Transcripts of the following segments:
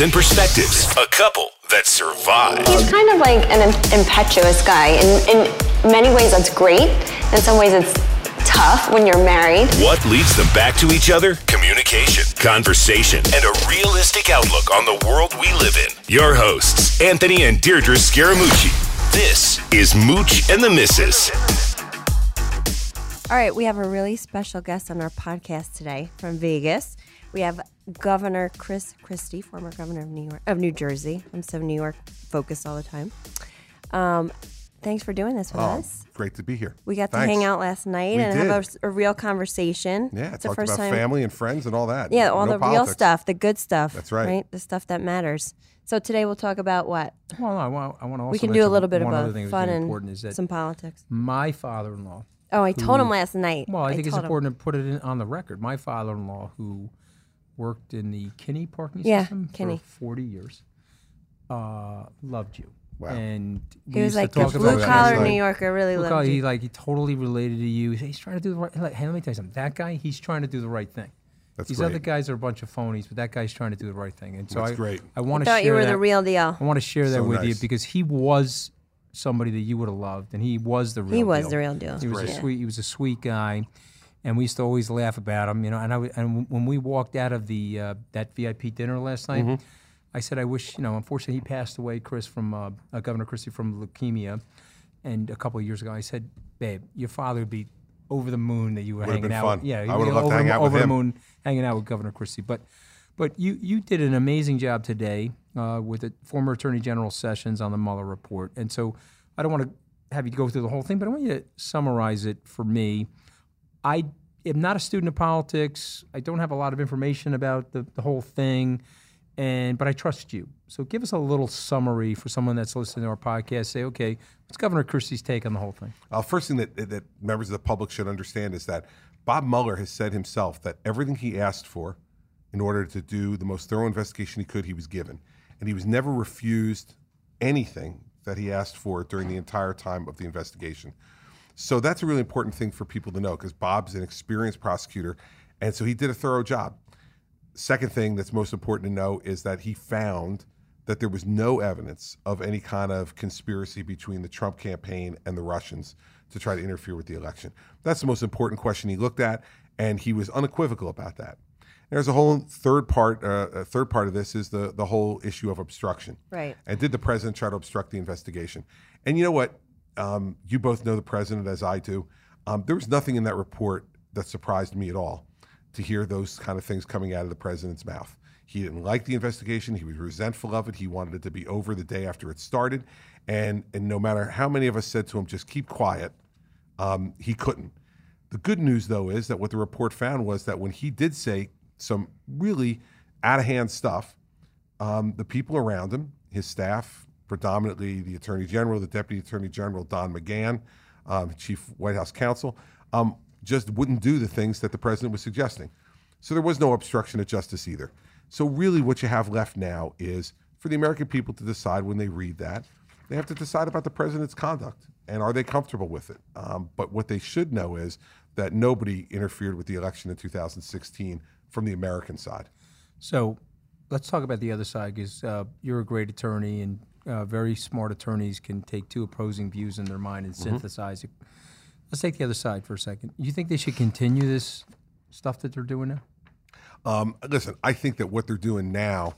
and perspectives, a couple that survive. He's kind of like an impetuous guy. In, in many ways, that's great. In some ways, it's tough when you're married. What leads them back to each other? Communication, conversation, and a realistic outlook on the world we live in. Your hosts, Anthony and Deirdre Scaramucci. This is Mooch and the Missus. All right, we have a really special guest on our podcast today from Vegas. We have Governor Chris Christie, former governor of New York, of New Jersey. I'm so New York focused all the time. Um, thanks for doing this with Oh, us. great to be here. We got to hang out last night We and have a, a real conversation. Yeah, it's the first about time. family and friends and all that. Yeah, all No the real stuff, the good stuff. That's right. Right, the stuff that matters. So today we'll talk about what Well, I want, I want to also we can do a little bit of one both, thing fun and important is that some politics. my father-in-law. Oh, I told him last night. Well, I think it's told him. important to put it in, on the record. My father-in-law, who worked in the Kinney parking Yeah, system Kinney. for 40 years, uh, loved you. Wow. And He was like a blue collar that. New Yorker, really Blue loved collar, you. He like he totally related to you. He's trying to do the right. Like, hey, let me tell you something. That guy, he's trying to do the right thing. That's These great. other guys are a bunch of phonies, but that guy's trying to do the right thing. And so That's I, great. I want to thought share you were that. the real deal. I want to share that So with you because he was somebody that you would have loved, and he was the real. Deal. He was deal. the real deal. He was a sweet. He was a sweet guy, and we used to always laugh about him. You know, and I w- and when we walked out of the uh, that VIP dinner last night, Mm-hmm. I said, I wish you know. Unfortunately, he passed away, Chris, from uh, uh, Governor Christie from leukemia, and a couple of years ago, I said, babe, your father would be over the moon that you were Would've hanging out. fun. With, yeah, I be loved to hang out with over the moon, hanging out with Governor Christie, but. But you, you did an amazing job today uh, with the former Attorney General Sessions on the Mueller report. And so I don't want to have you go through the whole thing, but I want you to summarize it for me. I am not a student of politics. I don't have a lot of information about the, the whole thing, and but I trust you. So give us a little summary for someone that's listening to our podcast. Say, okay, what's Governor Christie's take on the whole thing? Uh, first thing that, that members of the public should understand is that Bob Mueller has said himself that everything he asked for in order to do the most thorough investigation he could, he was given. And he was never refused anything that he asked for during the entire time of the investigation. So that's a really important thing for people to know because Bob's an experienced prosecutor. And so he did a thorough job. Second thing that's most important to know is that he found that there was no evidence of any kind of conspiracy between the Trump campaign and the Russians to try to interfere with the election. That's the most important question he looked at, and he was unequivocal about that. There's a whole third part. Uh, a third part of this is the the whole issue of obstruction. Right. And did the president try to obstruct the investigation? And you know what? Um, you both know the president as I do. Um, there was nothing in that report that surprised me at all to hear those kind of things coming out of the president's mouth. He didn't like the investigation. He was resentful of it. He wanted it to be over the day after it started. And, and no matter how many of us said to him, just keep quiet, um, he couldn't. The good news, though, is that what the report found was that when he did say some really out of hand stuff, um, the people around him, his staff, predominantly the Attorney General, the Deputy Attorney General, Don McGahn, um, Chief White House Counsel, um, just wouldn't do the things that the president was suggesting. So there was no obstruction of justice either. So, really, what you have left now is for the American people to decide when they read that, they have to decide about the president's conduct and are they comfortable with it. Um, but what they should know is that nobody interfered with the election in 2016 from the American side. So let's talk about the other side because uh, you're a great attorney and uh, very smart attorneys can take two opposing views in their mind and Mm-hmm. synthesize it. Let's take the other side for a second. You think they should continue this stuff that they're doing now? Um, listen, I think that what they're doing now,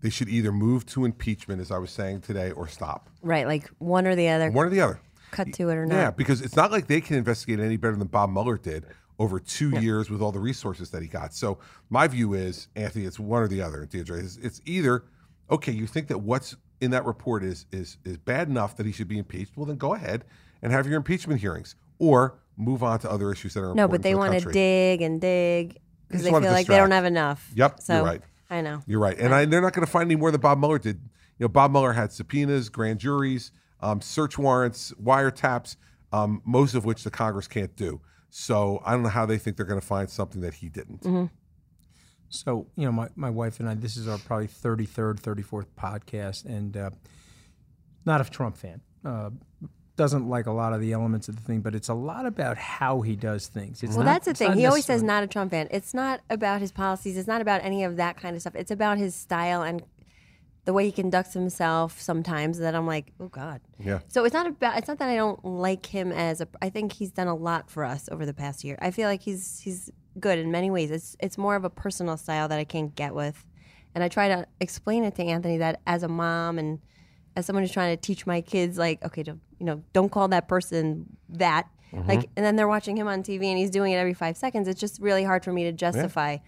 they should either move to impeachment, as I was saying today, or stop. Right, like one or the other. One or the other. Cut to it or not. Yeah, because it's not like they can investigate any better than Bob Mueller did over two years with all the resources that he got. So my view is, Anthony, it's one or the other. Deirdre, it's, it's either okay. You think that what's in that report is is is bad enough that he should be impeached? Well, then go ahead and have your impeachment hearings, or move on to other issues that are No, but they the want to dig and dig because they feel like they don't have enough. Yep, So you're right. I know. You're right, and I, they're not going to find any more than Bob Mueller did. You know, Bob Mueller had subpoenas, grand juries, um, search warrants, wiretaps, um, most of which the Congress can't do. So I don't know how they think they're going to find something that he didn't. Mm-hmm. So, you know, my, my wife and I, this is our probably 33rd, 34th podcast, and uh, not a Trump fan. Uh, doesn't like a lot of the elements of the thing, but it's a lot about how he does things. It's Well, not- that's the thing. He always says not a Trump fan. It's not about his policies. It's not about any of that kind of stuff. It's about his style and the way he conducts himself sometimes that I'm like, oh God. Yeah. So it's not about. It's not that I don't like him as a. I think he's done a lot for us over the past year. I feel like he's he's good in many ways. It's it's more of a personal style that I can't get with, and I try to explain it to Anthony that as a mom and as someone who's trying to teach my kids, like, okay, don't, you know, don't call that person that. Like, mm-hmm. and then they're watching him on TV and he's doing it every five seconds. It's just really hard for me to justify.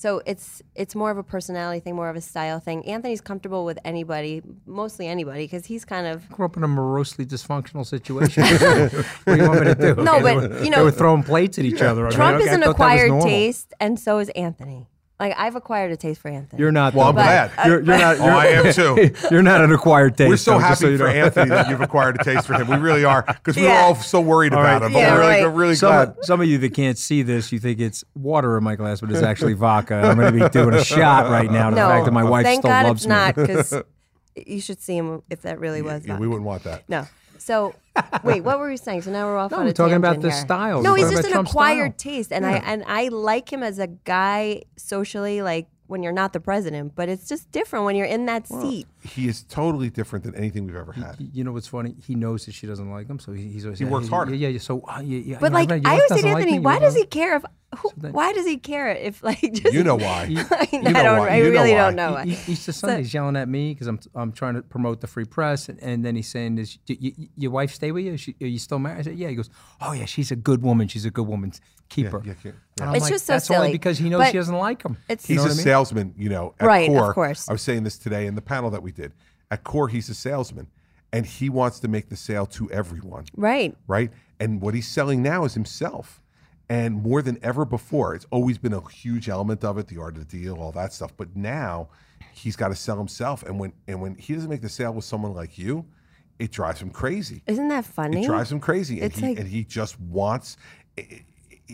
So it's it's more of a personality thing, more of a style thing. Anthony's comfortable with anybody, mostly anybody, because he's kind of grew up in a morosely dysfunctional situation. what do you want me to do? No, Okay, they but, were- you they know, were throwing plates at each other. I mean, Trump okay, is an thought that was acquired taste, and so is Anthony. Like I've acquired a taste for Anthony. You're not. Well, I'm glad. You're, you're not. Oh, You're, I am too. You're not an acquired taste. We're so though, happy so you for know. Anthony that you've acquired a taste for him. We really are because we were Yeah. all so worried All about right. him. But Yeah, we're really, right. we're really some, glad. some of you that can't see this, you think it's water in my glass, but it's actually vodka. I'm going to be doing a shot right now to no, the fact that my wife thank still God loves it's me. not because you should see him if that really was. Yeah, vodka. we wouldn't want that. No. So, wait, what were we saying? So now we're off No, on we're a talking about the here. style. No, he's just an Trump's acquired style. taste, and I and I like him as a guy socially, like when you're not the president. But it's just different when you're in that seat. He is totally different than anything we've ever had. You know what's funny? He knows that she doesn't like him, so he, he's always He yeah, works yeah, harder. Yeah, yeah. So uh, yeah, yeah. But yeah, like, your I always say doesn't like Anthony, me, why you does know? he care if? Who, then- why does he care if like just? You know why. I, You I don't. why. I You really why. don't know. why. E- E- Easter Sunday, he's yelling at me because I'm I'm trying to promote the free press, and, and then he's saying, "Is y- y- your wife stay with you? Is she, are you still married?" I said, "Yeah." He goes, "Oh yeah, she's a good woman. She's a good woman. Keep Yeah, her." yeah, yeah, And I'm It's like, just so That's silly. only because he knows But she doesn't like him. it's- You He's know a mean? salesman, you know. At Right, of course. I was saying this today in the panel that we did. At core, he's a salesman, and he wants to make the sale to everyone. Right. right? And what he's selling now is himself. And more than ever before, it's always been a huge element of it, the art of the deal, all that stuff. But now he's got to sell himself. And when and when he doesn't make the sale with someone like you, it drives him crazy. Isn't that funny? It drives him crazy. And he like- and he just wants i- i-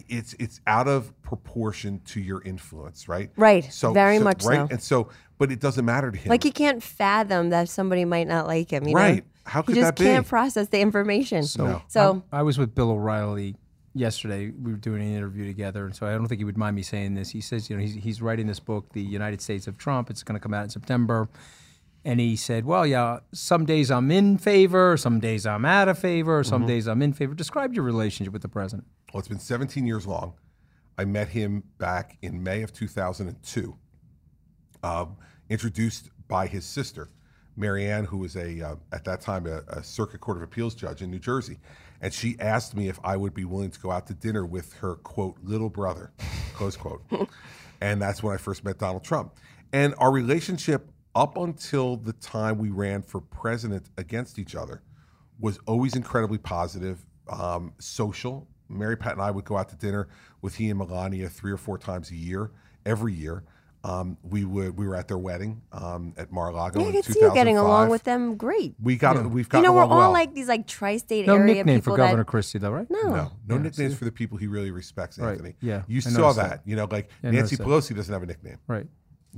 it's it's out of proportion to your influence, right? Right. So Very much right? so. And so, but it doesn't matter to him. Like he can't fathom that somebody might not like him. You Right. Know? How could he just that be? can't process the information. So, so I, I was with Bill O'Reilly yesterday. We were doing an interview together, and so I don't think he would mind me saying this. He says, you know, he's, he's writing this book, The United States of Trump. It's going to come out in September. And he said, well, yeah, some days I'm in favor, some days I'm out of favor, some Mm-hmm. days I'm in favor. Describe your relationship with the president. Well, it's been 17 years long. I met him back in May of 2002, um, introduced by his sister, Marianne, who was a uh, at that time a, a circuit court of appeals judge in New Jersey, and she asked me if I would be willing to go out to dinner with her quote little brother, close quote, and that's when I first met Donald Trump, and our relationship up until the time we ran for president against each other was always incredibly positive, um, social. Mary Pat and I would go out to dinner with he and Melania three or four times a year, every year. Um, we would we were at their wedding um, at Mar-a-Lago yeah, I in could see you getting along with them great. We got we've got. You know, we're all well. like these like tri-state No area nickname people for Governor that Christie, though, right? no. no, no Yeah, nicknames see? for the people he really respects, Right, Anthony. yeah, you I saw that. that. You know, like Yeah Nancy noticed Pelosi doesn't have a nickname. Right.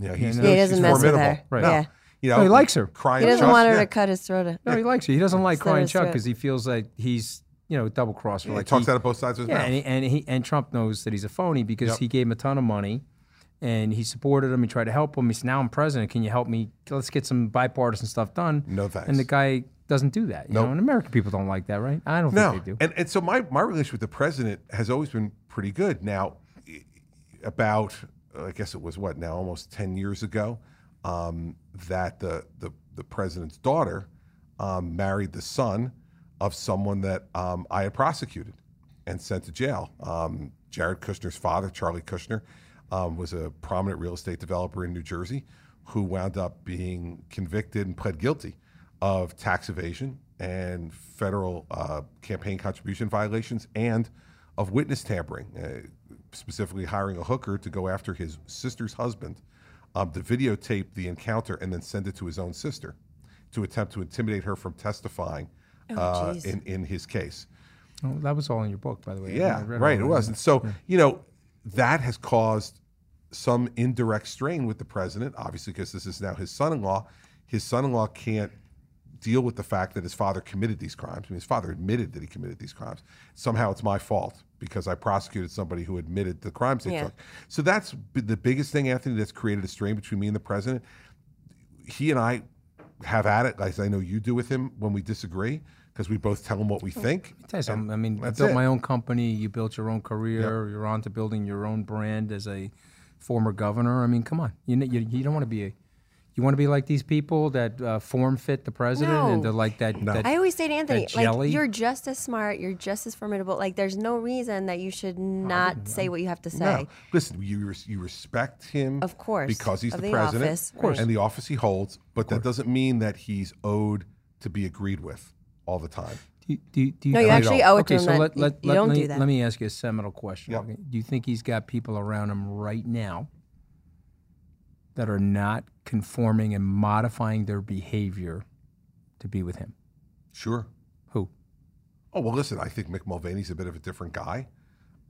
You know, Yeah, he's, no. Yeah, he doesn't she's mess with formidable. her. No. Yeah. You know, No, he likes her. Crying He doesn't Chuck, want her yeah. to cut his throat. No, he likes her. He doesn't like Slit crying Chuck because he feels like he's, you know, double crossed. Yeah, he like talks out of both sides of his Yeah, mouth. and he, and he and Trump knows that he's a phony because Yep. he gave him a ton of money, and he supported him. He tried to help him. He said, "Now I'm president. Can you help me? Let's get some bipartisan stuff done." No thanks. And the guy doesn't do that. You Nope. know, and American people don't like that, right? I don't No, think they do. and and so my my relationship with the president has always been pretty good. Now, about I guess it was what now almost ten years ago, um, that the the the president's daughter um, married the son of someone that um, I had prosecuted and sent to jail. Um, Jared Kushner's father, Charlie Kushner, um, was a prominent real estate developer in New Jersey who wound up being convicted and pled guilty of tax evasion and federal uh, campaign contribution violations and of witness tampering, uh, specifically hiring a hooker to go after his sister's husband um, to videotape the encounter and then send it to his own sister to attempt to intimidate her from testifying Oh, uh, in, in his case. Oh, that was all in your book, by the way. I Yeah, read all right. It that. was. And so, you know, that has caused some indirect strain with the president, obviously, because this is now his son in law. His son in law can't deal with the fact that his father committed these crimes. I mean, his father admitted that he committed these crimes. Somehow it's my fault because I prosecuted somebody who admitted the crimes they Yeah. took. So that's the biggest thing, Anthony, that's created a strain between me and the president. He and I have at it, as I know you do with him, when we disagree, because we both tell him what we think. Tell you something. I mean, I built it. my own company. You built your own career. You're on to building your own brand as a former governor. I mean, come on. You you, you don't want to be a. You want to be like these people that uh, form fit the president and they're like that. that I always say to Anthony, like you're just as smart, you're just as formidable. Like there's no reason that you should not say what you have to say. No. Listen, you res- you respect him, Of course, because he's of the, the president, office, Of course. and the office he holds. But that doesn't mean that he's owed to be agreed with all the time. Do you, do you, do you No, you actually owe it to okay, him so let, let, you let don't me, do that. Let me ask you a seminal question. Yep. Do you think he's got people around him right now that are not conforming and modifying their behavior to be with him? Sure. Who? Oh well, listen. I think Mick Mulvaney's a bit of a different guy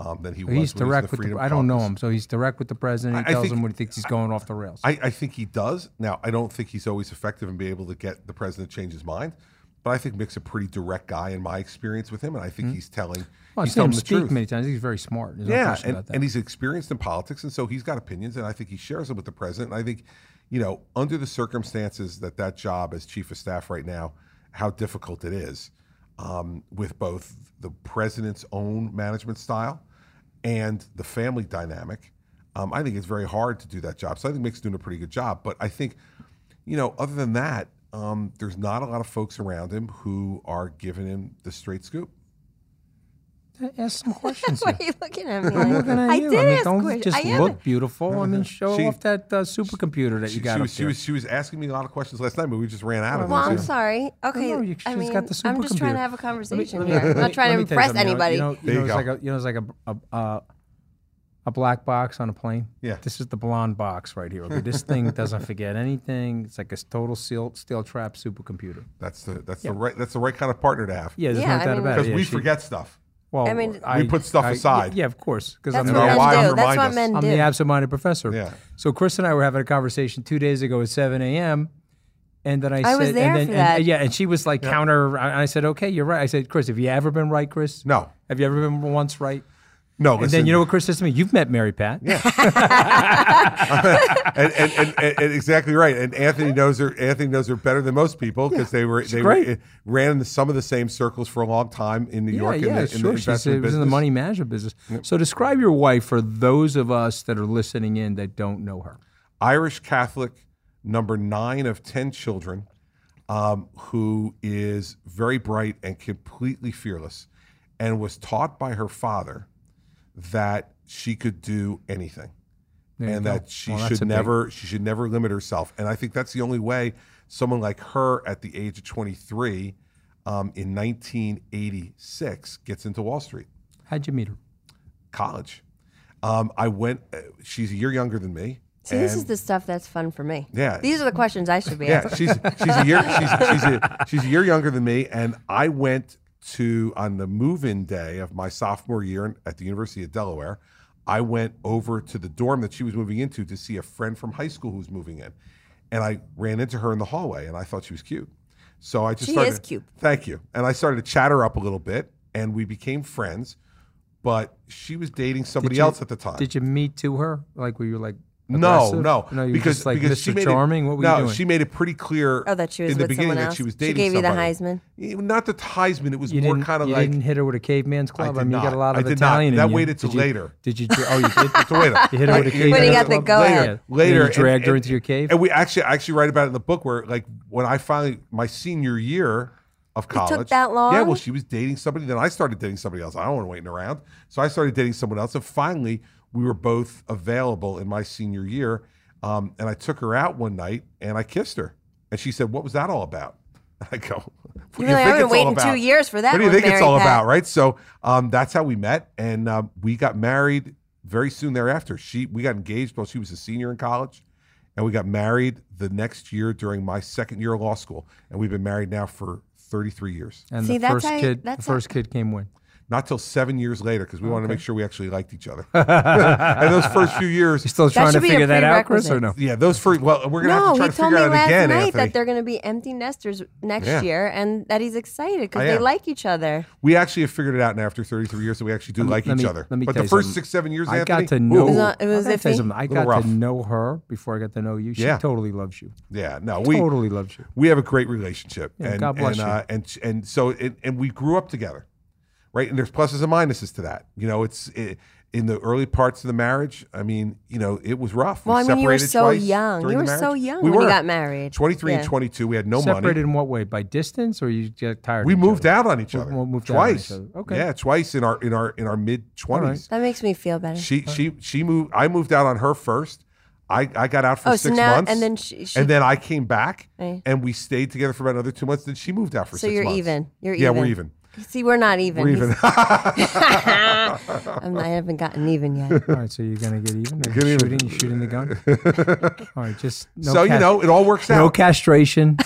um, than he So was. he's when he direct the with the. I don't know him, so he's direct with the president. He I- I tells think- him when he thinks he's going off the rails. I, I think he does. Now, I don't think he's always effective in being able to get the president to change his mind. But I think Mick's a pretty direct guy in my experience with him, and I think he's telling. Well, I've he's seen him telling the speak truth. many times. He's very smart. There's yeah, question and, about that. and he's experienced in politics, and so he's got opinions, and I think he shares them with the president. And I think, you know, under the circumstances that that job as chief of staff right now, how difficult it is, um, with both the president's own management style and the family dynamic, um, I think it's very hard to do that job. So I think Mick's doing a pretty good job. But I think, you know, other than that, um, there's not a lot of folks around him who are giving him the straight scoop. Ask some questions. Why are you looking at me? I'm looking at I you. did I mean, ask don't questions. just I am- look beautiful. I mean, show She- off that uh, supercomputer that She, you got she up was, she there. was she was asking me a lot of questions last night, but we just ran out of Well, them. I'm so- sorry. Okay, no, you- I she's mean, got the I'm just trying supercomputer. to have a Let me- conversation let me- here. I'm not trying to me tell you impress something, you know- anybody. You know, you There know, you it's go. like a, you know, it's like a, a, a, a black box on a plane. Yeah. This is the blonde box right here. Okay, this thing doesn't forget anything. It's like a total steel steel trap supercomputer. That's the that's Yeah. the right that's the right kind of partner to have. Yeah, there's Yeah, no I doubt mean- about it. because Yeah, we she- forget stuff. Well, I mean- We put stuff I- aside. Yeah, of course, because That's I'm what the our men do. That's what us. men I'm do. the absent-minded professor. Yeah. So Chris and I were having a conversation two days ago at 7 a.m. And then I, I said, was there and then, for and- that. yeah, and she was like counter. And I said, okay, you're right. I said, Chris, have you ever been right, Chris? No. Have you ever been once right? No, And listen, then you know what Chris says to me? You've met Mary Pat. Yeah. and, and, and, and, exactly right. And Anthony knows her. Anthony knows her better than most people because they were they were, ran in some of the same circles for a long time in New Yeah, York. in yeah, the, in the investment was in the money management business. So describe your wife for those of us that are listening in that don't know her. Irish Catholic, number nine of 10 children, um, who is very bright and completely fearless, and was taught by her father that she could do anything. There and that she Well, that's a should big- never she should never limit herself. And I think that's the only way someone like her at the age of 23 um, in 1986 gets into Wall Street How'd you meet her? college. Um, I went. Uh, she's a year younger than me. See, this is the stuff that's fun for me. Yeah. These are the questions I should be yeah, asking. she's she's a year she's she's a, she's a year younger than me, and I went to on the move-in day of my sophomore year at the University of Delaware. I went over to the dorm that she was moving into to see a friend from high school who was moving in, and I ran into her in the hallway, and I thought she was cute. So I just She started, is cute. Thank you, and I started to chat her up a little bit, and we became friends. But she was dating somebody you- else at the time. Did you meet to her? Like, were you like, No, aggressive? no, no. You because just like because Mr. she made Charming. It, what were no, you doing? she made it pretty clear. Oh, that she was in the with beginning someone that else? she was She dating. gave you the. Heisman? Eh, Not the Heisman. It was you more kind of you like didn't hit her with a caveman's club. did I, mean, you got a lot of I did not. Italian. in That you. waited till Did you- later. Did you? Oh, you did. So wait You hit her with a When caveman's he got the club? go later, ahead. later, You dragged her into your cave? And we actually I actually write about it in the book where like when I finally my senior year of college took that long? Yeah, well, she was dating somebody. Then I started dating somebody else. I don't want to waiting around, so I started dating someone else. And finally, we were both available in my senior year. Um, and I took her out one night and I kissed her, and she said, "What was that all about?" I go, "What do You're like, I've been it's all waiting two about?" years for that What do you one, think it's all Pat. about, right? So um, that's how we met, and um, we got married very soon thereafter. She we got engaged while she was a senior in college, and we got married the next year during my second year of law school, and we've been married now for 33 years. And See, the that's first how- kid, the that's how- first kid came when? Not till seven years later because we wanted to make sure we actually liked each other. and those first few years, You still trying to should be a figure that out, Chris, or no? yeah, those first. Well, we're gonna No, have to try he to told figure me out last night Anthony. that they're going to be empty nesters next Yeah. year, and that he's excited because they like each other. we actually have figured it out now after 33 years that we actually do like Let each me- other. Let me but tell the first something. six, seven years, I Anthony, got to know. It was not- it was I gotta tell you iffy? something. I got rough. to know her before I got to know you. She Yeah. totally loves you. yeah, no, we totally loves you. we have a great relationship. And, God bless and, you. Uh, and and so and we grew up together, right? And there's pluses and minuses to that. You know, it's it, in the early parts of the marriage. I mean, you know, it was rough. Well, we I mean, you were so young. during You were so young we when you were. got married. 23 and 22. We had no Separated money. in what way? By distance, or you get tired? We of each moved other? out on each other we moved out on each twice. other. Okay. Yeah, twice in our in our in our mid All right. twenties. That makes me feel better. She she she moved. I moved out on her first. I, I got out for Oh, so six now- months, and then she- she- and then I came back, Right. and we stayed together for about another two months. Then she moved out for so six you're even. You're yeah, even. we're even. See, we're not even. We're even. I'm not, I haven't gotten even yet. All right, so you're gonna get even. Get you even. shooting, you shooting the gun. All right, just no so you know, it all works out. no castration,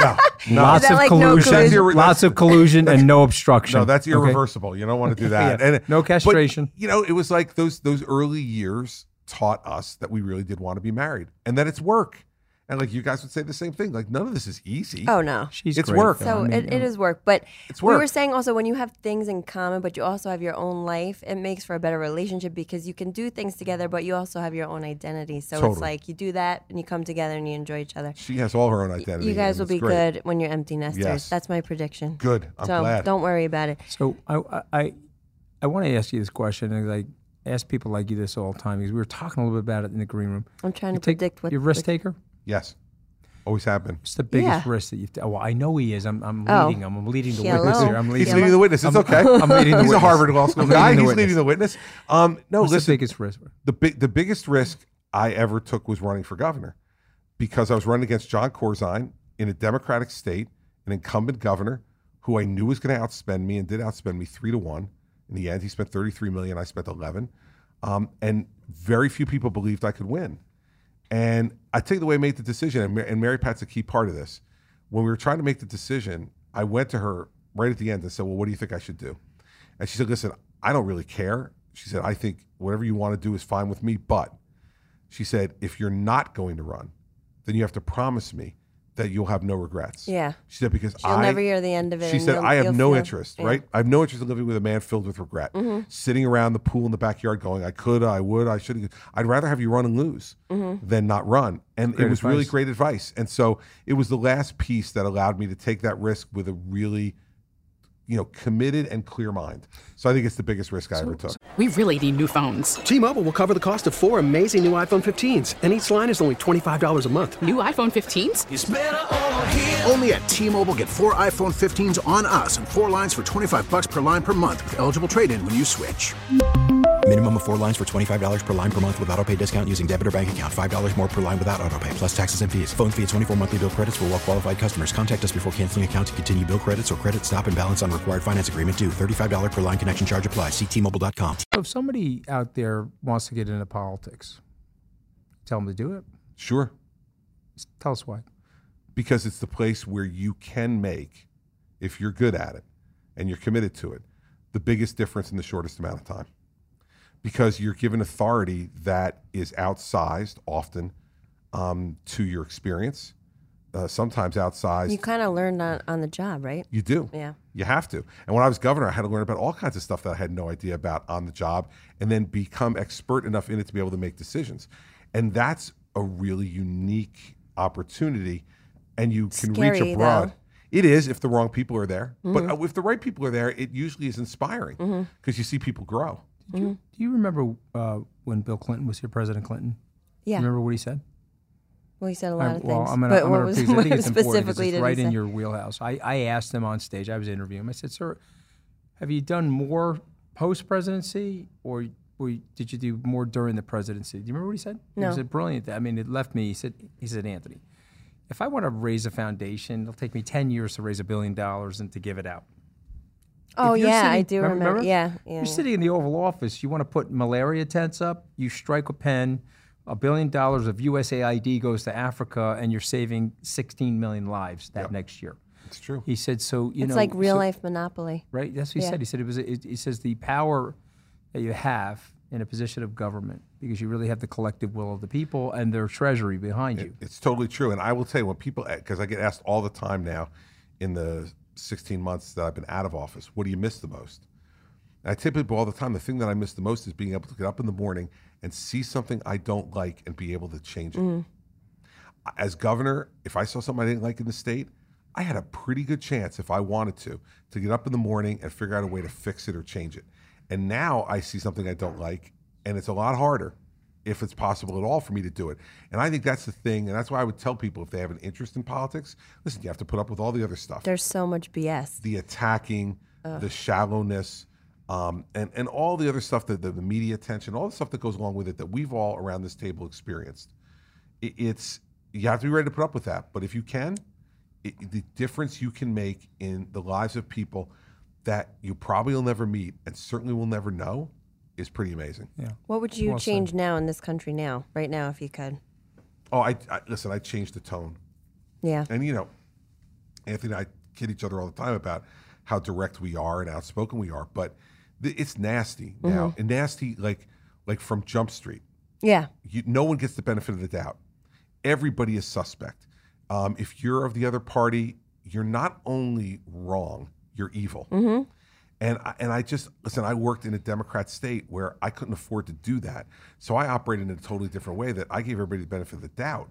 no, no, lots of like no collusion, collusion? Ir- lots of collusion, and no obstruction. no, that's Okay? irreversible. You don't want to do that. Yeah. And No but, castration. you know, it was like those those early years taught us that we really did want to be married, and that it's work. And like you guys would say the same thing. Like none of this is easy. Oh no. She's It's great, work. though. So I mean, it, it is work, but It's work. we were saying also when you have things in common, but you also have your own life, it makes for a better relationship because you can do things together, but you also have your own identity. So Totally. it's like you do that and you come together and you enjoy each other. She has all her own identity. You guys will be great. good when you're empty nesters. Yes. That's my prediction. Good. I'm so glad. don't worry about it. So I I I, I want to ask you this question, and I ask people like you this all the time because we were talking a little bit about it in the green room. I'm trying You to take, predict what your risk what- taker. Yes, always happen. been. What's the biggest Yeah. risk that you've? T- well, I know he is. I'm, I'm Oh. leading him. I'm leading the Hello. witness here. I'm leading. He's leading. leading the witness. It's I'm- okay. I'm leading the He's a witness. Harvard Law School I'm guy. leading the He's witness. leading the witness. Um, no, What's listen. the biggest risk? the big the biggest risk I ever took was running for governor because I was running against Jon Corzine in a Democratic state, an incumbent governor who I knew was going to outspend me and did outspend me three to one. In the end, he spent 33 million. I spent 11. Um, and very few people believed I could win. And I you the way I made the decision, and, and Mary Pat's a key part of this. When we were trying to make the decision, I went to her right at the end and said, Well, what do you think I should do? And she said, Listen, I don't really care. She said, I think whatever you want to do is fine with me. But she said, if you're not going to run, then you have to promise me that you'll have no regrets. Yeah. She said, because She'll I never hear the end of it. She said, I have no feel- interest, yeah. right? I have no interest in living with a man filled with regret. Mhm. Sitting around the pool in the backyard going, I could, I would, I should. I'd rather have you run and lose Mhm. than not run. And Great it was really great advice. And so it was the last piece that allowed me to take that risk with a really, you know, committed and clear mind. So I think it's the biggest risk I ever took. We really need new phones. T-Mobile will cover the cost of four amazing new iPhone 15s, and each line is only $25 a month. New iPhone 15s? Only at T-Mobile, get four iPhone 15s on us and four lines for 25 bucks per line per month with eligible trade-in when you switch. Minimum of four lines for $25 per line per month with auto pay discount using debit or bank account. $5 more per line without auto pay, plus taxes and fees. Phone fee at 24 monthly bill credits for all well qualified customers. Contact us before canceling account to continue bill credits or credit stop and balance on required finance agreement due. $35 per line connection charge apply. Ctmobile.com. So if somebody out there wants to get into politics, tell them to do it. Sure. Just tell us why. because it's the place where you can make, if you're good at it and you're committed to it, the biggest difference in the shortest amount of time. Because you're given authority that is outsized often um, to your experience, uh, sometimes outsized. You kind of learn on, on the job, right? You do. Yeah. You have to. And when I was governor, I had to learn about all kinds of stuff that I had no idea about on the job and then become expert enough in it to be able to make decisions. and that's a really unique opportunity, and you can Scary, reach abroad. though. It is if the wrong people are there, Mhm. but if the right people are there, it usually is inspiring because Mhm. you see people grow. Mhm. Do you remember uh, when Bill Clinton was here, President Clinton? Yeah. You remember what he said? Well, he said a lot of things. well. I'm gonna, but I'm what gonna was repeat I think it's specifically it's right he in say? your wheelhouse. I, I asked him on stage. I was interviewing him. I said, "Sir, have you done more post presidency, or, or did you do more during the presidency?" Do you remember what he said? No. It was a brilliant. I mean, it left me. He said, "He said, Anthony, if I want to raise a foundation, it'll take me ten years to raise a billion dollars and to give it out." Oh If you're yeah, I sitting- do remember. Yeah, yeah. You're sitting in the Oval Office. You want to put malaria tents up. You strike a pen. A billion dollars of USAID goes to Africa, and you're saving 16 million lives that next year. It's true. He said so. You know. it's know, like real so- life monopoly. right? That's what he Yeah. said. He said it was. It, he says the power that you have in a position of government because you really have the collective will of the people and their treasury behind you. It's totally true. And I will tell you, when people, because I get asked all the time now in the 16 months that I've been out of office, what do you miss the most? And I tell people all the time, the thing that I miss the most is being able to get up in the morning and see something I don't like and be able to change it. Mhm. As governor, if I saw something I didn't like in the state, I had a pretty good chance, if I wanted to, to get up in the morning and figure out a way to fix it or change it. And now I see something I don't like, and it's a lot harder if it's possible at all for me to do it. And I think that's the thing, and that's why I would tell people if they have an interest in politics, listen, you have to put up with all the other stuff There's so much BS. the attacking, Ugh. the shallowness, um, and and all the other stuff that the, the media attention, all the stuff that goes along with it that we've all around this table experienced. It, it's you have to be ready to put up with that. But if you can, it, the difference you can make in the lives of people that you probably will never meet and certainly will never know is pretty amazing. Yeah. What would you Well said. change now in this country now, right now, if you could? Oh, I, I listen. I changed the tone. Yeah. And you know, Anthony and I kid each other all the time about how direct we are and outspoken we are, but th- it's nasty now, Mhm. and nasty like like from Jump Street. Yeah. You, no one gets the benefit of the doubt. Everybody is suspect. Um, if you're of the other party, you're not only wrong, you're evil. Mhm. And I, and I just listen. I worked in a Democrat state where I couldn't afford to do that, so I operated in a totally different way. That I gave everybody the benefit of the doubt,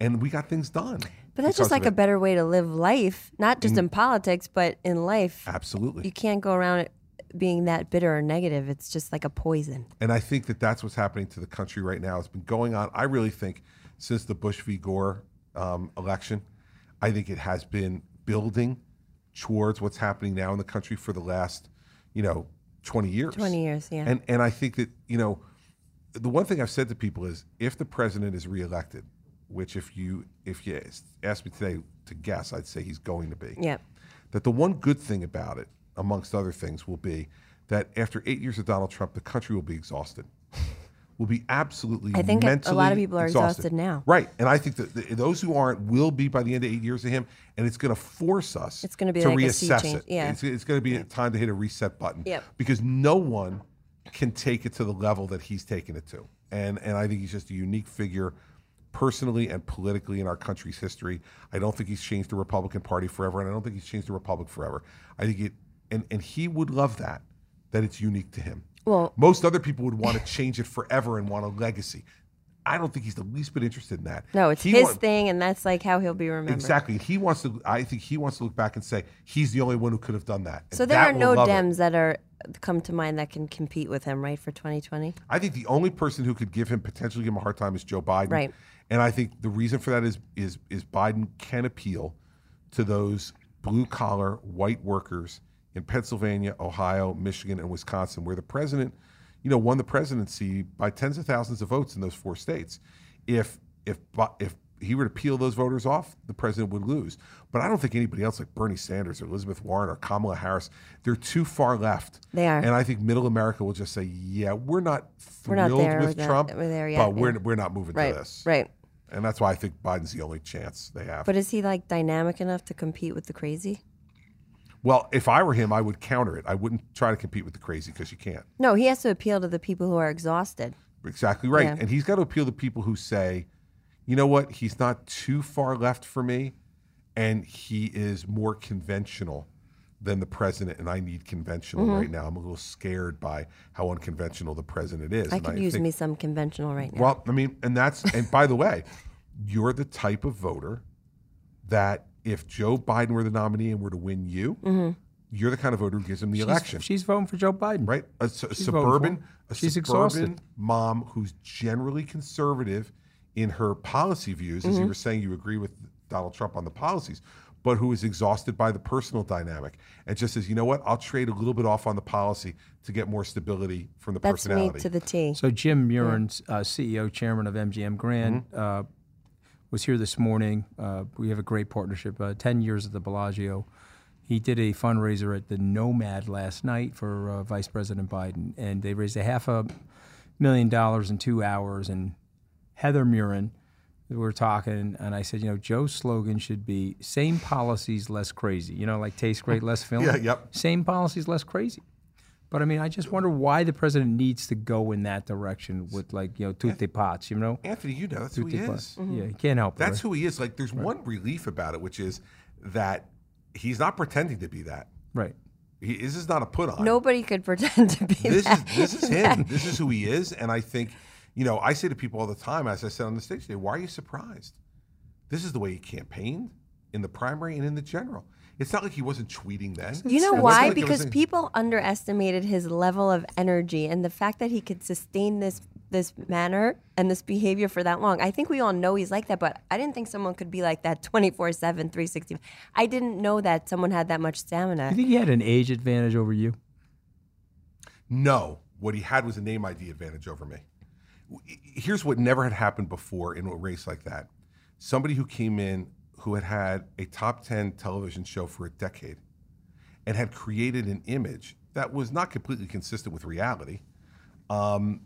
and we got things done. But that's just like a better way to live life, not just Mm. in politics, but in life. Absolutely. You can't go around it being that bitter or negative. It's just like a poison. And I think that that's what's happening to the country right now. It's been going on. I really think since the Bush v. Gore um, election, I think it has been building towards what's happening now in the country for the last, you know, 20 years. 20 years, yeah. And and I think that you know, the one thing I've said to people is if the president is reelected, which if you if you ask me today to guess, I'd say he's going to be. Yep. That the one good thing about it, amongst other things, will be that after eight years of Donald Trump, the country will be exhausted. Will be absolutely. I think a- lot of people are exhausted now. Right, and I think that the, those who aren't will be by the end of eight years of him, and it's going to force us. It's gonna be to like reassess it. yeah. It's, it's going to be a time to hit a reset button. Yep. Because no one can take it to the level that he's taken it to, and and I think he's just a unique figure, personally and politically in our country's history. I don't think he's changed the Republican Party forever, and I don't think he's changed the Republic forever. I think it, and and he would love that, that it's unique to him. Well, Most other people would want to change it forever and want a legacy. I don't think he's the least bit interested in that. no, it's He his thing, and that's like how he'll be remembered. Exactly. He wants to. I think he wants to look back and say he's the only one who could have done that. So there that are no love it. Dems that are come to mind that can compete with him, right, for 2020? I think the only person who could give him potentially give him a hard time is Joe Biden. Right. And I think the reason for that is is is Biden can appeal to those blue collar white workers in Pennsylvania, Ohio, Michigan, and Wisconsin, where the president, you know, won the presidency by tens of thousands of votes in those four states. If if if he were to peel those voters off, the president would lose. But I don't think anybody else like Bernie Sanders or Elizabeth Warren or Kamala Harris, they're too far left. They are. And I think middle America will just say, yeah, we're not We're not thrilled with Trump, we're there yet, but we're, we're not moving Right, to this. right. And that's why I think Biden's the only chance they have. But is he like dynamic enough to compete with the crazy? Well, if I were him, I would counter it. I wouldn't try to compete with the crazy because you can't. No, he has to appeal to the people who are exhausted. Exactly right. Yeah. And he's got to appeal to people who say, you know what, he's not too far left for me, and he is more conventional than the president, and I need conventional Mhm. right now. I'm a little scared by how unconventional the president is. I could use think- me some conventional right now. Well, I mean, and that's and by the way, you're the type of voter that if Joe Biden were the nominee and were to win you, Mhm. you're the kind of voter who gives him the She's- election. She's voting for Joe Biden, right? A, a She's suburban, a She's suburban exhausted. mom who's generally conservative in her policy views, as you Mhm. were saying, you agree with Donald Trump on the policies, but who is exhausted by the personal dynamic and just says, you know what, I'll trade a little bit off on the policy to get more stability from the That's me personality. to the T. So Jim Murren, uh, CEO, chairman of MGM Grand, Mm-hmm. uh, was here this morning. Uh, we have a great partnership. Uh, Ten years at the Bellagio. He did a fundraiser at the Nomad last night for uh, Vice President Biden, and they raised a half a million dollars in two hours. And Heather Murren, we were talking, and I said, you know, Joe's slogan should be "Same policies, less crazy." You know, like taste great, less film. Yeah, yep. Same policies, less crazy. But I mean, I just wonder why the president needs to go in that direction with like you know tutte pots, you know. Anthony, you know that's who he Tutte is. pots. Yeah, he can't help it. That's right? who he is. Like, there's one relief about it, which is that he's not pretending to be that. Right. He, this is not a put on. Nobody could pretend to be this that. is this is him. this is who he is. And I think, you know, I say to people all the time, as I said on the stage today, why are you surprised? This is the way he campaigned in the primary and in the general. It's not like he wasn't tweeting then. You know why? like there was Because a- people underestimated his level of energy and the fact that he could sustain this this manner and this behavior for that long. I think we all know he's like that, but I didn't think someone could be like that 24/7, 360. I didn't know that someone had that much stamina. You think he had an age advantage over you? No, what he had was a name ID advantage over me. Here's what never had happened before in a race like that. Somebody who came in who had had a top 10 television show for a decade and had created an image that was not completely consistent with reality, um,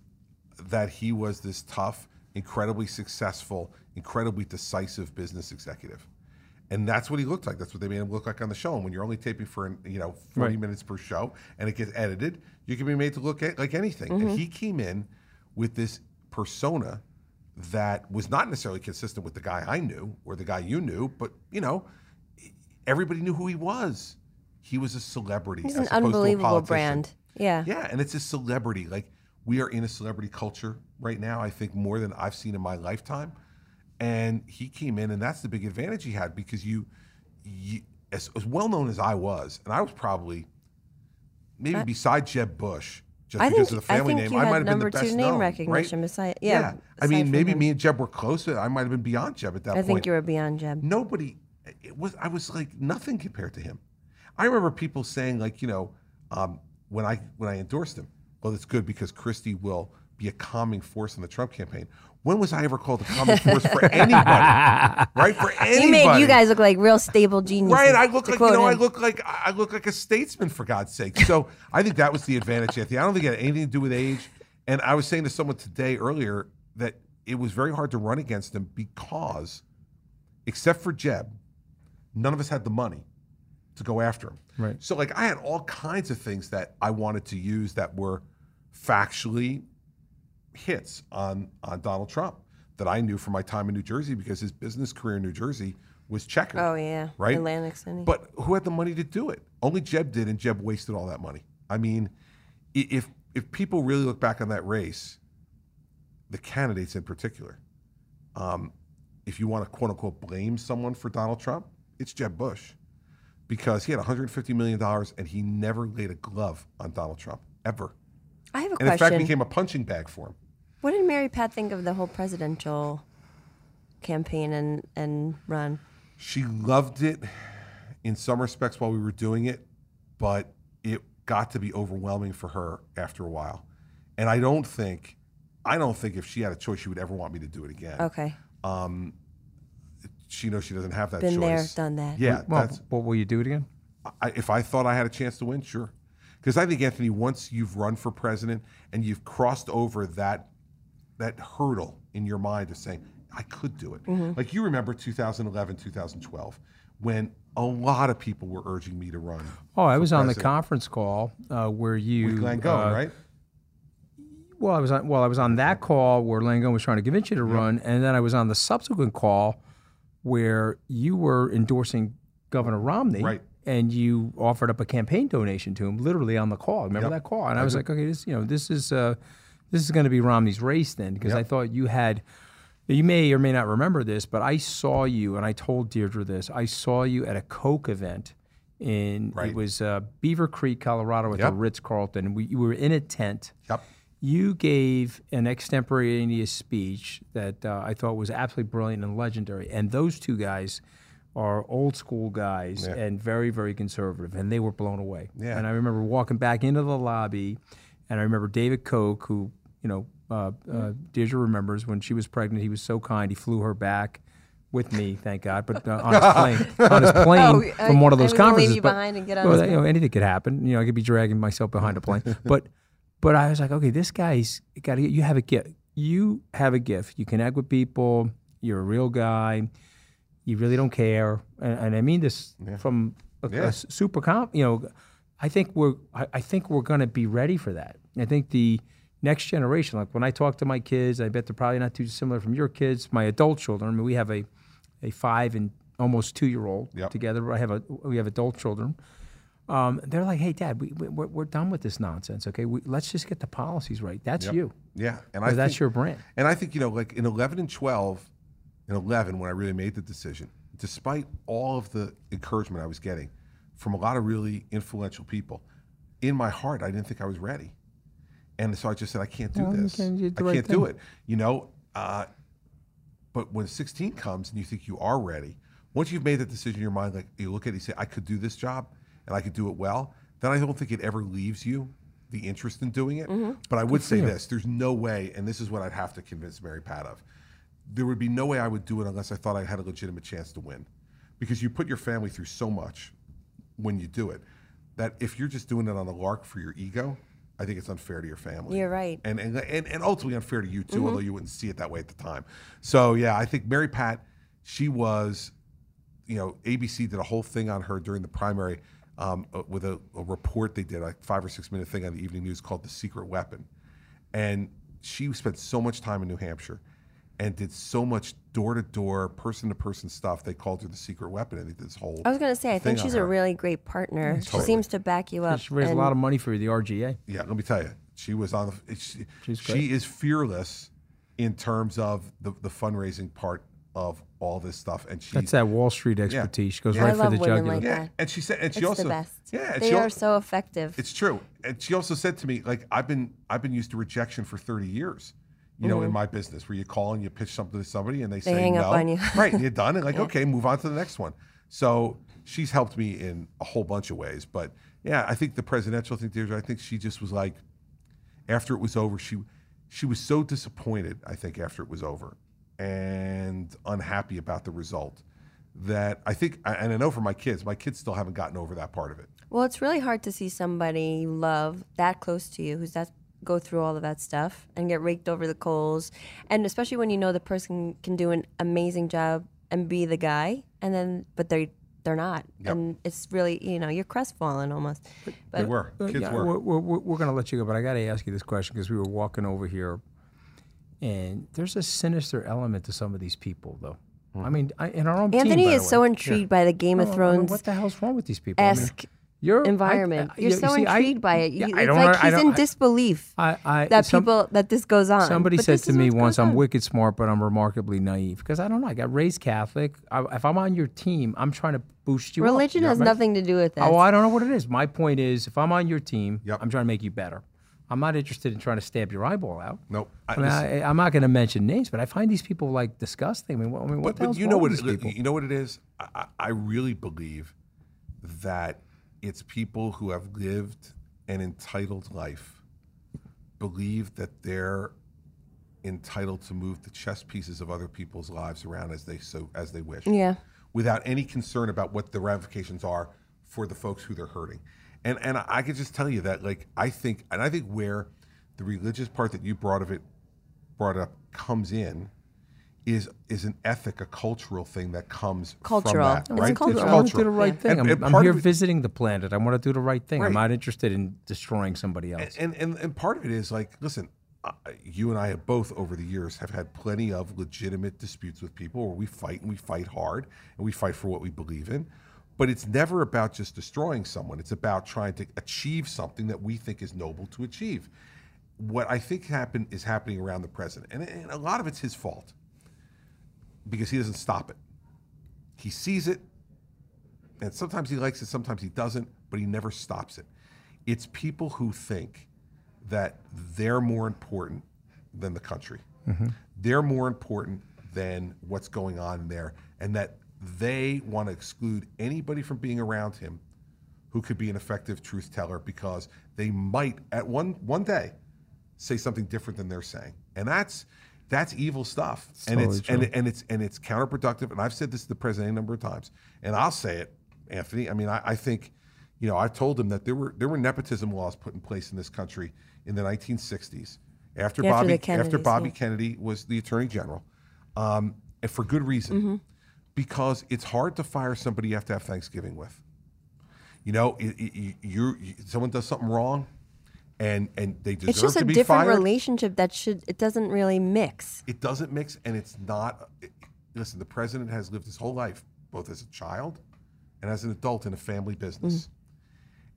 that he was this tough, incredibly successful, incredibly decisive business executive. And that's what he looked like. That's what they made him look like on the show. And when you're only taping for you know 40 Right. minutes per show and it gets edited, you can be made to look like anything. And Mhm. he came in with this persona that was not necessarily consistent with the guy I knew or the guy you knew, but you know, everybody knew who he was. He was a celebrity. He's as an opposed to a unbelievable brand. Yeah. Yeah, and it's a celebrity. Like we are in a celebrity culture right now. I think more than I've seen in my lifetime. And he came in, and that's the big advantage he had because you, you as, as well known as I was, and I was probably maybe I- beside Jeb Bush, just I because think- of the I think name, you I had might have been number the two name known, recognition right? beside- yeah, I mean, maybe him. me and Jeb were close. I might have been beyond Jeb at that I point. I think you were beyond Jeb. Nobody, it was. I was like nothing compared to him. I remember people saying like, you know, um, when I when I endorsed him, well, it's good because Christie will be a calming force in the Trump campaign. When was I ever called a calming force for anybody? right for anybody. He made you guys look like real stable geniuses. Right, I look like you quote know, I look like I look like a statesman for God's sake. So I think that was the advantage, Anthony. I don't think it had anything to do with age. And I was saying to someone today earlier that it was very hard to run against him because, except for Jeb, none of us had the money to go after him. Right. So like I had all kinds of things that I wanted to use that were factually hits on on Donald Trump that I knew from my time in New Jersey because his business career in New Jersey was checkered. Oh yeah, Right? Atlantic City. But who had the money to do it? Only Jeb did, and Jeb wasted all that money. I mean, if if people really look back on that race, the candidates in particular, um, if you want to quote unquote blame someone for Donald Trump, it's Jeb Bush, because he had 150 million dollars and he never laid a glove on Donald Trump ever, I have a and in fact became a punching bag for him. What did Mary Pat think of the whole presidential campaign and, and run? She loved it in some respects while we were doing it, but it got to be overwhelming for her after a while. And I don't think, I don't think if she had a choice, she would ever want me to do it again. Okay. Um, she knows she doesn't have that Been there, choice. done that. Yeah, Well, that's. what will you do it again? I, if I thought I had a chance to win, sure. Because I think Anthony, once you've run for president and you've crossed over that that hurdle in your mind of saying I could do it, Mhm. like you remember 2011, 2012, when a lot of people were urging me to run. Oh, I for was on the conference call uh, where you with Ken Langone, uh, right? Well, I was on. Well, I was on that call where Langone was trying to convince you to run, and then I was on the subsequent call where you were endorsing Governor Romney, Right. and you offered up a campaign donation to him, literally on the call. Remember Yep. that call? And I, I was do. like, okay, this you know this is uh, this is going to be Romney's race then, because I thought you had. You may or may not remember this, but I saw you, and I told Deirdre this. I saw you at a Koch event in Right. it was uh, Beaver Creek, Colorado, at the Ritz Carlton. We you were in a tent. Yep. You gave an extemporaneous speech that uh, I thought was absolutely brilliant and legendary. And those two guys are old school guys Yeah. and very, very conservative, and they were blown away. Yeah. And I remember walking back into the lobby, and I remember David Koch, who you know, uh, uh, Deirdre remembers when she was pregnant. He was so kind. He flew her back with me, thank God, but uh, on his plane, on his plane Oh, from one of those was gonna leave conferences. you but- behind and get on well, you know, anything could happen. You know, I could be dragging myself behind a plane, but but I was like, okay, this guy's got to. You have a gift. You have a gift. You connect with people. You're a real guy. You really don't care, and, and I mean this from a, a Yeah. s- super comp. You know, I think we're I, I think we're going to be ready for that. I think the next generation, like when I talk to my kids, I bet they're probably not too dissimilar from your kids. My adult children. I mean, we have a a five and almost two year old Yep. together. I have a we have adult children. Um, they're like, hey, Dad, we, we, we're, we're done with this nonsense. Okay, we, let's just get the policies right. That's Yep. you. Yeah, and I that's think- your brand. And I think you know, like in eleven and twelve, in eleven, when I really made the decision, despite all of the encouragement I was getting from a lot of really influential people, in my heart, I didn't think I was ready, and so I just said, I can't do you this. can't do I right can't do it. You know. Uh, but when 16 comes and you think you are ready, once you've made that decision in your mind, like you look at it, you say, I could do this job and I could do it well, then I don't think it ever leaves you the interest in doing it. Mhm. But I would say this there's no way, and this is what I'd have to convince Mary Pat of, there would be no way I would do it unless I thought I had a legitimate chance to win. Because you put your family through so much when you do it that if you're just doing it on a lark for your ego, I think it's unfair to your family. You're right. And and, and, and ultimately unfair to you too, Mhm. although you wouldn't see it that way at the time. So yeah, I think Mary Pat, she was, you know, ABC did a whole thing on her during the primary um, uh, with a, a report they did, a five or six minute thing on the evening news called "The Secret Weapon," and she spent so much time in New Hampshire and did so much door to door, person to person stuff. They called her the secret weapon, and they did this whole. I was going to say, I think she's a her. really great partner. She Totally. seems to back you up. She raised a lot of money for the RGA. Yeah, let me tell you, she was on the. She, She's she is fearless in terms of the, the fundraising part of all this stuff, and she. That's that Wall Street expertise. She goes Yeah. right I for love the women jugular. like Yeah, that. and she said, and she It's also, the best. yeah, and they she are al- so effective. It's true, and she also said to me, like, I've been, I've been used to rejection for thirty years. You know, in Mhm. my business, where you call and you pitch something to somebody, and they, They say hang no, up on you. right? And you're done, and like, Yeah. okay, move on to the next one. So she's helped me in a whole bunch of ways, but yeah, I think the presidential thing, Deirdre, I think she just was like, after it was over, she she was so disappointed. I think after it was over, and unhappy about the result, that I think, and I know for my kids, my kids still haven't gotten over that part of it. Well, it's really hard to see somebody you love that close to you who's that go through all of that stuff and get raked over the coals, and especially when you know the person can do an amazing job and be the guy, and then but they they're not, Yep. and it's really you know you're crestfallen almost. But were. Uh, Kids yeah, were. We're, we're, we're going to let you go, but I got to ask you this question because we were walking over here, and there's a sinister element to some of these people, though. I mean, I, in our own team, Anthony by the is way. so intrigued by the Game of No, I mean, Thrones. what the hell's wrong with these people? I mean, esque you're- I- environment. I- You're you so see, I- intrigued by it. yeah, You- I it's don't like wanna- I he's don't- in disbelief I, I, that some- people that this goes on. Somebody But said to me once, goes "I'm on. wicked smart, but I'm remarkably naive." Because I don't know. I got raised Catholic. I, if I'm on your team, I'm trying to boost you. up. Religion You know has I mean? nothing to do with that. Oh, I don't know what it is. My point is, if I'm on your team, I'm trying to make you better. I'm not interested in trying to stab your eyeball out. Nope. I, I mean, I, I'm not going to mention names, but I find these people like disgusting. I mean, what, I mean, what But, the but you know what? It, these people? you know what it is. I, I I really believe that it's people who have lived an entitled life believe that they're entitled to move the chess pieces of other people's lives around as they so as they wish. Yeah. Without any concern about what the ramifications are for the folks who they're hurting. And and I could just tell you that like I think and I think where the religious part that you brought of it brought up comes in is is an ethic, a cultural thing that comes Cultural. from that, It's right? cultural. I want to do the right thing. And- I'm, and I'm here it- visiting the planet. I want to do the right thing. I'm not interested in destroying somebody else. and, and and part of it is like listen uh, you and i have both over the years have had plenty of legitimate disputes with people where we fight and we fight hard and we fight for what we believe in but it's never about just destroying someone. It's about trying to achieve something that we think is noble to achieve. What I think happen is happening around the president, and, and a lot of it's his fault because he doesn't stop it. He sees it, and sometimes he likes it, sometimes he doesn't, but he never stops it. It's people who think that they're more important than the country. Mm-hmm. They're more important than what's going on there, and that they want to exclude anybody from being around him who could be an effective truth teller because they might at one one day say something different than they're saying, and that's that's evil stuff, and totally it's and, true. and it's and it's counterproductive. And I've said this to the president a number of times, and I'll say it, Anthony. I mean, I, I think, you know, I told him that there were there were nepotism laws put in place in this country in the 1960s after After Bobby after Bobby yeah. Kennedy was the attorney general, um, and for good reason, Mm-hmm. because it's hard to fire somebody you have to have Thanksgiving with. You know, it, it, you, you're, you, someone does something wrong, and and they deserve It's just to a different fired. relationship that should it doesn't really mix. It doesn't mix, and it's not. it- listen, the president has lived his whole life, both as a child and as an adult, in a family business. Mm.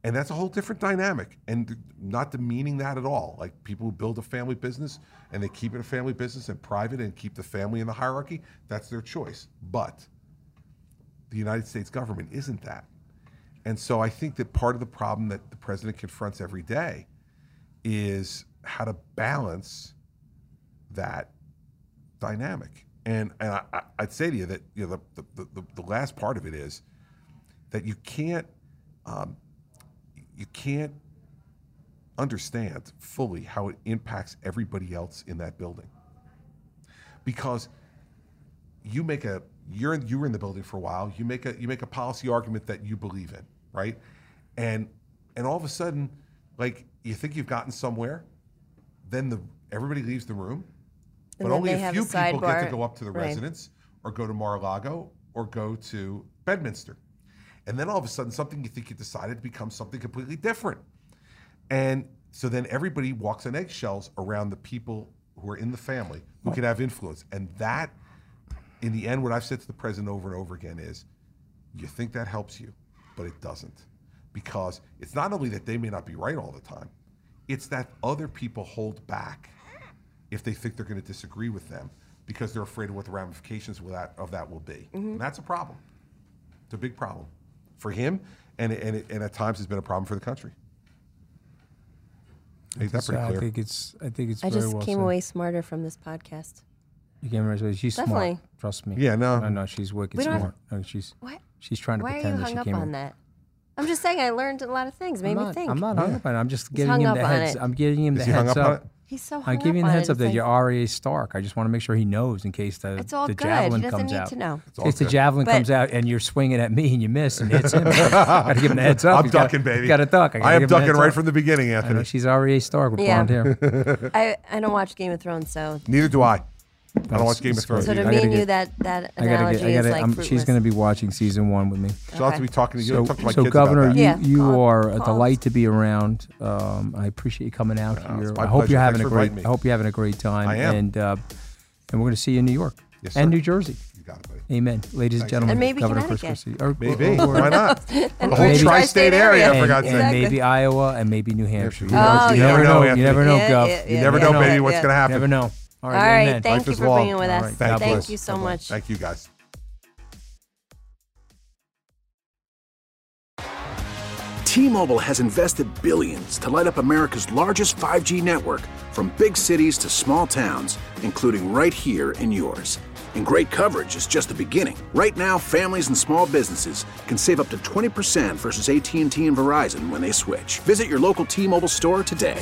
And that's a whole different dynamic. And not demeaning that at all. Like people who build a family business and they keep it a family business and private and keep the family in the hierarchy, that's their choice. But the United States government isn't that. And so I think that part of the problem that the president confronts every day is how to balance that dynamic. And and I, I'd say to you that you know the, the, the, the last part of it is that you can't um, you can't understand fully how it impacts everybody else in that building because you make a you're in, you were in the building for a while you make a you make a policy argument that you believe in right and and all of a sudden like you think you've gotten somewhere then the everybody leaves the room And but only a few a people get to go up to the Right. residence or go to Mar-a-Lago or go to Bedminster and then all of a sudden something you think you decided becomes something completely different and so then everybody walks on eggshells around the people who are in the family who can have influence. And that, in the end, what I've said to the president over and over again is you think that helps you, but it doesn't. Because it's not only that they may not be right all the time, it's that other people hold back if they think they're going to disagree with them because they're afraid of what the ramifications of that, of that will be. Mm-hmm. And that's a problem. It's a big problem for him, and, and, it, and at times it's been a problem for the country. Is that So pretty I think it's. I think it's. I very just well came said. away smarter from this podcast. You came away. She's Definitely. smart. Trust me. Yeah, no. No. know she's wicked We smart. No, she's. What? She's trying to Why are you pretend that hung she up came. on that? I'm just saying I learned a lot of things. Made I'm me think. I'm not hung up on it. I'm just He's giving hung him up the on heads. it. I'm giving him Is the he hung heads up on up. it? He's so hung I'm giving him up the on heads it. up that It's you're like- Arya Stark. I just want to make sure he knows in case the, It's all the good. He javelin doesn't comes need out. to know. It's In all case the good. javelin But- comes out and you're swinging at me and you miss and hits him. I got to give him the heads up. I'm He's gotta- ducking, baby. Got to duck. I, gotta I am give him the ducking heads right up. from the beginning, I know Anthony. she's Arya Stark with Yeah. blonde hair. I, I don't watch Game of Thrones, so Neither do I. I don't watch Game of Thrones. so to either. Me and you get- that that I gotta analogy get. I gotta. is like I'm, she's going to be watching season one with me. So I'll have to be talking to you. So, talk to my so kids Governor, about that. you, Yeah, you call- are a delight to be around. Um, I appreciate you coming out it's here. I hope pleasure. you're having Thanks a great. I hope you're having a great time. I am. And uh, and we're going to see you in New York Yes, and. New Jersey. Got it. Amen, ladies and gentlemen. And maybe Governor Chris Christie. Or- Maybe. or- or- Why not? The whole maybe- tri-state area, for and, God's and sake. maybe Iowa and maybe New Hampshire. You, Oh, you yeah. never You never know. know, You never know, Yeah, Gov. yeah, You never yeah, know, yeah, baby, what's yeah. going to You happen. never know. All right, All right, amen. thank Life you for long. being with All us. right. Thank Thank you. you so much. Thank you, guys. T-Mobile has invested billions to light up America's largest 5G network from big cities to small towns, including right here in yours. And great coverage is just the beginning. Right now, families and small businesses can save up to 20% versus AT&T and Verizon when they switch. Visit your local T-Mobile store today.